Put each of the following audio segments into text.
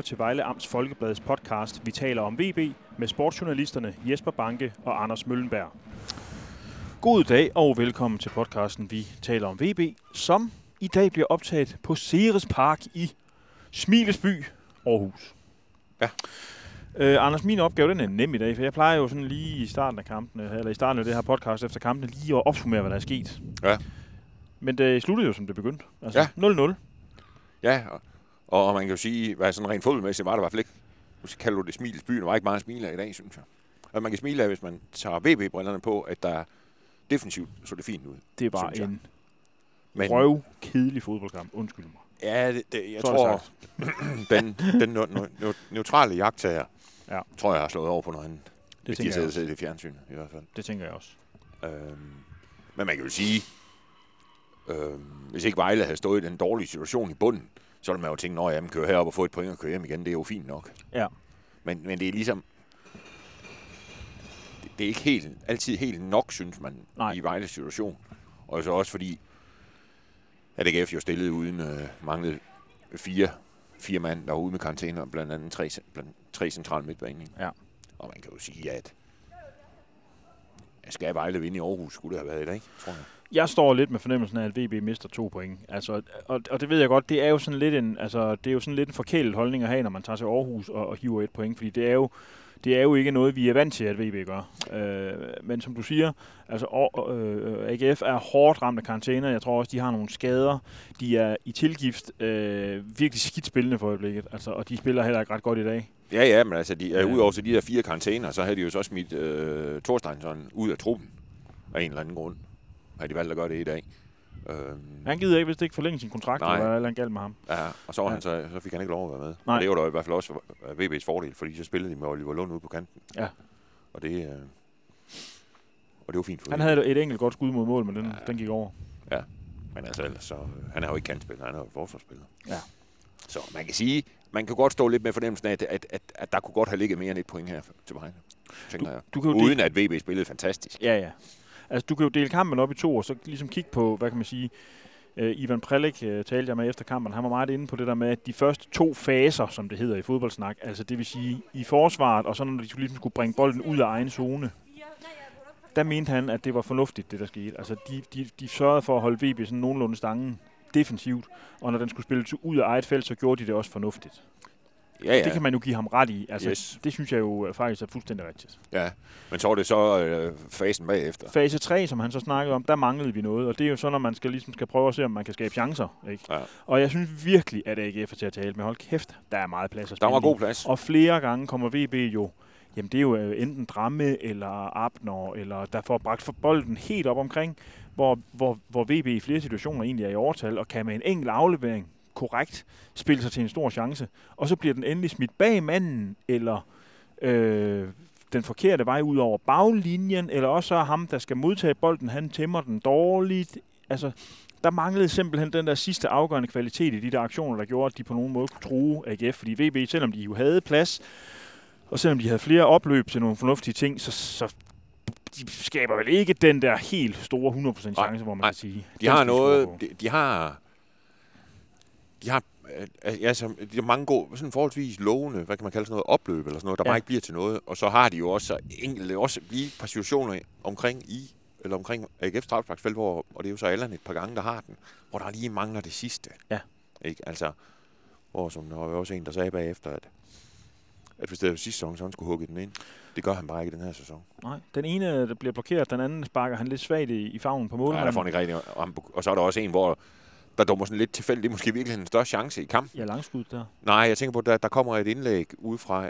lytter til Vejle Amts Folkebladets podcast Vi taler om VB med sportsjournalisterne Jesper Banke og Anders Møllenberg. God dag og velkommen til podcasten Vi taler om VB, som i dag bliver optaget på Ceres Park i Smilesby, Aarhus. Ja. Øh, Anders, min opgave den er nem i dag, for jeg plejer jo sådan lige i starten af kampen, eller i starten af det her podcast efter kampen, lige at opsummere, hvad der er sket. Ja. Men det sluttede jo, som det begyndte. Altså Ja. 0-0. Ja, og, og man kan jo sige, hvad sådan rent fodboldmæssigt var det i hvert fald ikke. Måske kalder du det smilets by. Der var ikke meget smil af i dag, synes jeg. Og man kan smile af, hvis man tager VB-brillerne på, at der defensivt så det fint ud. Det Synes jeg. en Men røv kedelig fodboldkamp. Undskyld mig. ja, det, det, jeg Så er tror, den, den no, no, no, neutrale jagttager, Ja. tror jeg har slået over på noget andet. Det hvis de tænker, har jeg også. i fjernsynet, i hvert fald. det tænker jeg også. Øhm, men man kan jo sige, øhm, hvis ikke Vejle havde stået i den dårlige situation i bunden, så ville man jo tænke, at jeg kører herop og få et point og køre hjem igen. Det er jo fint nok. Ja. Men, men det er ligesom... Det, det er ikke helt, altid helt nok, synes man, Nej. i Vejles situation. Og så også fordi, at AGF jo stillede uden øh, manglede fire, fire mand, der var ude med karantæne, og blandt andet tre, blandt, tre centrale midtbaner. Ja. Og man kan jo sige, at skal Vejle vinde i Aarhus, skulle det have været i dag, tror jeg. Jeg står lidt med fornemmelsen af, at VB mister to point. Altså, og, og, det ved jeg godt, det er jo sådan lidt en, altså, det er jo sådan lidt en forkælet holdning at have, når man tager til Aarhus og, og hiver et point, fordi det er jo det er jo ikke noget, vi er vant til, at VB gør. Øh, men som du siger, altså Aar- øh, AGF er hårdt ramt af karantæner. Jeg tror også, de har nogle skader. De er i tilgift øh, virkelig skidt spillende for øjeblikket. Altså, og de spiller heller ikke ret godt i dag. Ja, ja, men altså, de, Ja. udover så de der fire karantæner, så havde de jo så smidt øh, Thorsteinsson ud af truppen af en eller anden grund. Har de valgt at gøre det i dag. Øhm, Han gider ikke, hvis det ikke forlænger sin kontrakt, Nej. eller hvad er galt med ham. ja, og så, var Ja. han så, så fik han ikke lov at være med. Nej. Og det var da i hvert fald også VB's fordel, fordi så spillede de med Oliver Lund ude på kanten. Ja. Og det, øh, og det var fint for Han havde et enkelt godt skud mod mål, men den, Ja. den gik over. Men altså ellers, så, øh, han er jo ikke kantspiller, han er jo forsvarsspiller. Ja. Så man kan sige, man kan godt stå lidt med fornemmelsen af, at, at, at, at der kunne godt have ligget mere end et point her til Vejle, tænker jeg. Du kan Uden at VB spillede fantastisk. Ja, ja. Altså, du kan jo dele kampen op i to, og så ligesom kigge på, hvad kan man sige, øh, Ivan Prelik øh, talte jeg med efter kampen. Han var meget inde på det der med, at de første to faser, som det hedder i fodboldsnak, altså det vil sige i forsvaret, og så når de skulle- ligesom skulle bringe bolden ud af egen zone, der mente han, at det var fornuftigt, det der skete. Altså, de, de, de sørgede for at holde VB sådan nogenlunde stangen defensivt, og når den skulle spilles ud af eget felt, så gjorde de det også fornuftigt. Ja, ja. Det kan man jo give ham ret i. Altså, Yes. Det synes jeg jo faktisk er fuldstændig rigtigt. ja. Men så var det så øh, fasen bagefter. Fase 3, som han så snakkede om, der manglede vi noget, og det er jo så, når man skal, ligesom skal prøve at se, om man kan skabe chancer. Ikke? Ja. Og jeg synes virkelig, at AGF er til at tale med. Hold kæft, der er meget plads at Der spille var i. god plads. Og flere gange kommer VB jo, jamen det er jo øh, enten Dramme eller Abner, eller der får bragt for bolden helt op omkring, hvor, hvor, hvor VB i flere situationer egentlig er i overtal, og kan med en enkelt aflevering korrekt spille sig til en stor chance. Og så bliver den endelig smidt bag manden, eller øh, den forkerte vej ud over baglinjen, eller også så er ham, der skal modtage bolden, han tæmmer den dårligt. Altså, der manglede simpelthen den der sidste afgørende kvalitet i de der aktioner, der gjorde, at de på nogen måde kunne true AGF. Fordi VB, selvom de jo havde plads, og selvom de havde flere opløb til nogle fornuftige ting, så, så de skaber vel ikke den der helt store 100% chance, Nej, hvor man nej. kan sige. De har noget, de, de har, de har, øh, ja, så, de har mange gode, sådan forholdsvis lovende, hvad kan man kalde sådan noget, opløb eller sådan noget, der Ja. bare ikke bliver til noget. Og så har de jo også så enkelte, også lige et par situationer omkring i, eller omkring AGF straffesparksfelt, hvor, og det er jo så Allan et par gange, der har den, hvor der lige mangler det sidste. Ja. Ikke? Altså, hvor som der var jo også en, der sagde bagefter, at, at hvis det var sidste sæson, så han skulle hugge den ind. Det gør han bare ikke i den her sæson. Nej, den ene der bliver blokeret, den anden sparker han lidt svagt i, i favnen på Ja, der får han ikke rigtig, og så er der også en, hvor der dummer sådan lidt tilfældigt. Det måske virkelig en større chance i kampen. Ja, langskud der. Nej, jeg tænker på, at der, der kommer et indlæg udefra,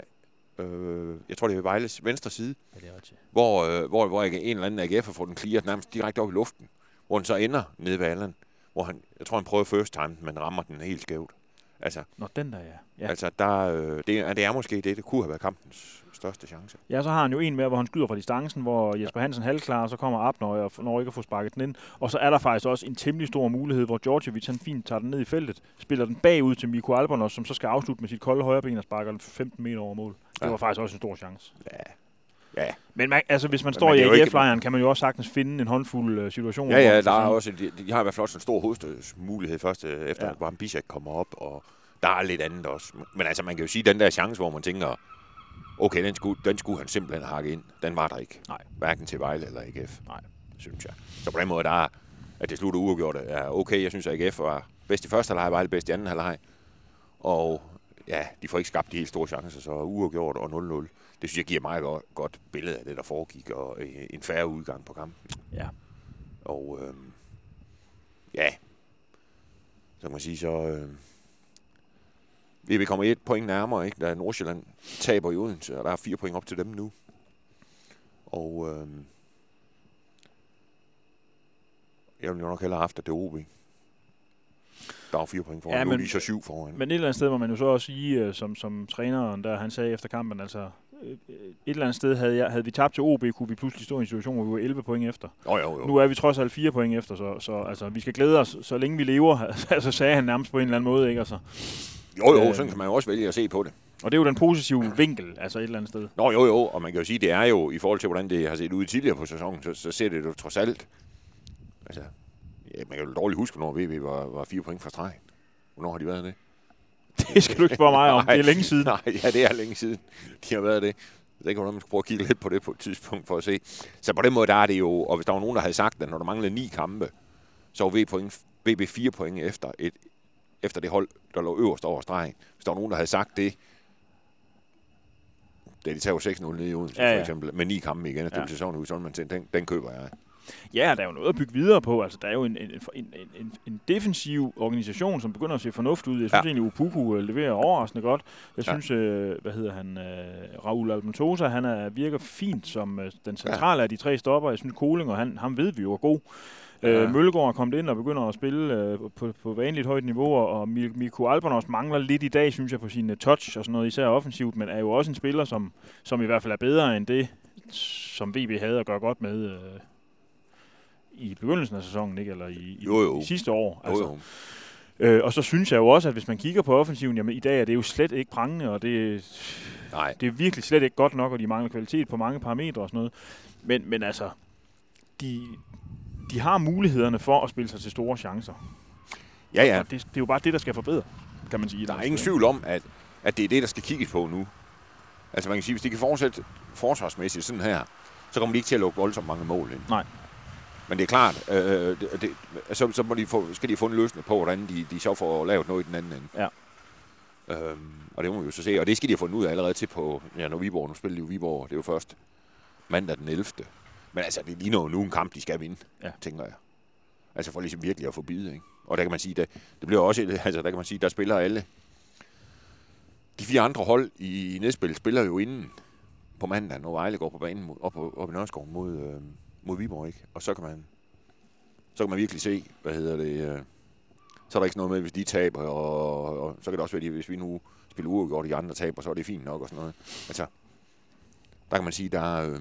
øh, jeg tror det er Vejles venstre side, Ja, det er rigtigt. hvor, øh, hvor, hvor en eller anden AGF fået den clearet nærmest direkte op i luften, hvor den så ender nede ved Allen, hvor han, jeg tror han prøver first time, men rammer den helt skævt. Altså, Nå, den der, ja. ja. altså der, øh, det, er, det er måske det, det kunne have været kampens største chance. Ja, så har han jo en mere, hvor han skyder fra distancen, hvor Jesper Hansen halvklar, og så kommer Abner og når ikke at få sparket den ind. Og så er der faktisk også en temmelig stor mulighed, hvor Djordjevic han fint tager den ned i feltet, spiller den bagud til Mikko Albonos, som så skal afslutte med sit kolde højre ben og sparker den 15 meter over mål. Det Ja. var faktisk også en stor chance. Ja, ja, Men man, altså, hvis man Men står jo i AGF-lejren, kan man jo også sagtens finde en håndfuld uh, situationer. ja, ja der er også, de, de har i hvert fald også en stor hovedstødsmulighed først, øh, efter ja. at Bishak kommer op, og der er lidt andet også. Men altså, man kan jo sige, den der chance, hvor man tænker, okay, den skulle, den skulle han simpelthen hakke ind. Den var der ikke. Nej. Hverken til Vejle eller AGF. Nej. Synes jeg. Så på den måde, der er, at det slutter uafgjort, er okay. Jeg synes, at AGF var bedst i første halvleg, Vejle bedst i anden halvleg. Og ja, de får ikke skabt de helt store chancer, så uafgjort og 0-0. Det synes jeg giver meget godt, godt billede af det, der foregik, og øh, en færre udgang på kampen. Ja. Og øh, ja, så kan man sige, så øh, vi kommer et point nærmere, ikke? Da Nordsjælland taber i Odense, og der er fire point op til dem nu. Og øh, jeg ville jo nok hellere have haft, at det er OB. Der er fire point foran. Ja, men, nu er syv foran. Men et eller andet sted må man jo så også sige, øh, som, som træneren der, han sagde efter kampen, altså øh, et eller andet sted havde, jeg, havde vi tabt til OB, kunne vi pludselig stå i en situation, hvor vi var 11 point efter. Jo, jo, jo. Nu er vi trods alt 4 point efter, så, så altså, vi skal glæde os, så længe vi lever, altså sagde han nærmest på en eller anden måde, ikke? Altså, jo, jo, øh, sådan kan man jo også vælge at se på det. og det er jo den positive vinkel, altså et eller andet sted. Nå, jo, jo, og man kan jo sige, det er jo, i forhold til, hvordan det har set ud tidligere på sæsonen, så, så ser det jo trods alt, altså, ja, man kan jo dårligt huske, hvornår VB var, var fire point fra streg. Hvornår har de været det? Det skal du ikke spørge mig om, det er længe siden. Nej, ja, det er længe siden, de har været det. Det kan man skulle prøve at kigge lidt på det på et tidspunkt for at se. Så på den måde, der er det jo, og hvis der var nogen, der havde sagt, at når der manglede ni kampe, så var VB, point, VB fire point efter, et, efter det hold, der lå øverst over stregen. Hvis der var nogen, der havde sagt det, da de tager 6-0 ned i Odense, Ja, ja, for eksempel, med ni kampe igen, efter Ja. sæsonen ud, sådan man tænkte, den, den køber jeg. Ja, der er jo noget at bygge videre på. Altså, der er jo en, en, en, en, en defensiv organisation, som begynder at se fornuft ud. Jeg synes ja. Ja. egentlig, Upuku øh, leverer overraskende godt. Jeg Ja. synes, øh, hvad hedder han, øh, Raul Almentosa, han er, virker fint som øh, den centrale af de tre stopper. Jeg synes, Koling og han, ham ved vi jo er god. Ja. Ja. Øh, Møllegaard er kommet ind og begynder at spille øh, på, på vanligt højt niveau, og Mi- Mikko Albonos mangler lidt i dag, synes jeg, på sin touch og sådan noget, især offensivt, men er jo også en spiller, som, som i hvert fald er bedre end det, som VB havde at gøre godt med øh, i begyndelsen af sæsonen, ikke? Eller i, i, Jo, jo. i sidste år. Altså, jo, jo. Øh, og så synes jeg jo også, at hvis man kigger på offensiven, jamen i dag er det jo slet ikke prangende, og det, Nej, det er virkelig slet ikke godt nok, og de mangler kvalitet på mange parametre og sådan noget. Men, men altså, de, de har mulighederne for at spille sig til store chancer. ja, ja. Og det, det er jo bare det, der skal forbedre, kan man sige. Der er ingen tvivl om, at, at det er det, der skal kigges på nu. Altså man kan sige, hvis de kan fortsætte forsvarsmæssigt sådan her, så kommer de ikke til at lukke voldsomt mange mål ind. Nej. Men det er klart, øh, det, det, så, så må de få, skal de få en løsning på, hvordan de, de så får lavet noget i den anden ende. Ja. Øhm, og det må vi jo så se. Og det skal de have fundet ud af allerede til på, ja, når Viborg, nu spiller de jo Viborg, det er jo først mandag den 11. Men altså, det ligner jo nu en kamp, de skal vinde, Ja. tænker jeg. Altså for ligesom virkelig at få bide, ikke? Og der kan man sige, der, det bliver også, altså der kan man sige, der spiller alle. De fire andre hold i, i nedspil spiller jo inden på mandag, når Vejle går på banen mod, op, op i Nørreskoven mod, øh, mod Viborg, ikke? Og så kan man så kan man virkelig se, hvad hedder det, øh, så er der ikke noget med, hvis de taber, og, og så kan det også være, at hvis vi nu spiller uafgjort, og de andre taber, så er det fint nok og sådan noget. Altså, der kan man sige, der er, øh,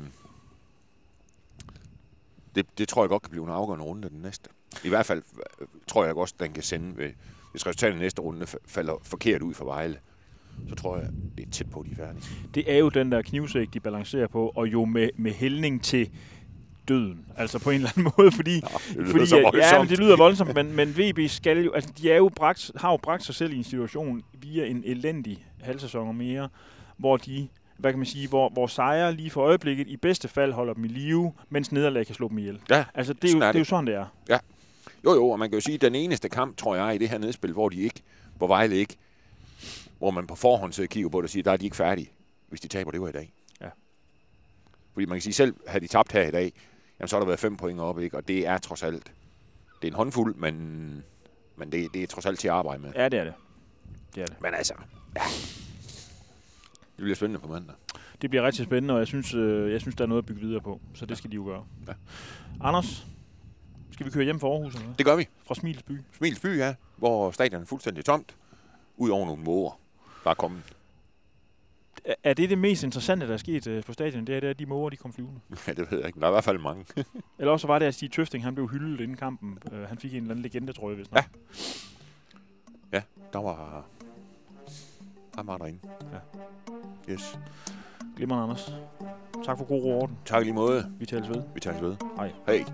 det, det tror jeg godt kan blive en afgørende runde den næste. I hvert fald øh, tror jeg også, den kan sende, ved, hvis resultatet i næste runde falder forkert ud for Vejle, så tror jeg, det er tæt på, de er færdige. Det er jo den der knivsæk, de balancerer på, og jo med, med hældning til døden. Altså på en eller anden måde, fordi... Nå, det lyder fordi ja, men det lyder voldsomt, men, men VB skal jo, altså de er jo bragt, har jo bragt sig selv i en situation via en elendig halvsæson og mere, hvor de, hvad kan man sige, hvor, hvor sejre lige for øjeblikket i bedste fald holder dem i live, mens nederlag kan slå dem ihjel. Ja, Altså det er, jo, sådan er det er jo det. sådan, det er. Jo, jo, og man kan jo sige, at den eneste kamp, tror jeg, i det her nedspil, hvor de ikke, hvor Vejle ikke, hvor man på forhånd sidder og kigger på det og siger, der er de ikke færdige, hvis de taber, det var i dag. Ja. Fordi man kan sige, selv havde de tabt her i dag, jamen så har der været fem point op, ikke? og det er trods alt, det er en håndfuld, men, men det, det er trods alt til at arbejde med. Ja, det er det. Det er det. Men altså, ja. Det bliver spændende på mandag. Det bliver rigtig spændende, og jeg synes, øh, jeg synes der er noget at bygge videre på, så det skal de jo gøre. Ja. Anders, skal vi køre hjem for Aarhus eller? Det gør vi. Fra Smilsby. Smilsby, ja, hvor stadion er fuldstændig tomt, ud over nogle måger, der er kommet. Er- det det mest interessante, der er sket øh, på stadion? Det er, det er, at de måger, de kom flyvende. Ja, det ved jeg ikke, men der er i hvert fald mange. Eller også var det, at Stig Tøfting, han blev hyldet inden kampen. Øh, han fik en eller anden legende, tror jeg, hvis nok. Ja. Der var... Der var derinde. Ja. Yes. Glimrende, Anders. Tak for god ro orden. Tak lige måde. Vi tales ved. Vi tager ved. Hej. Hej.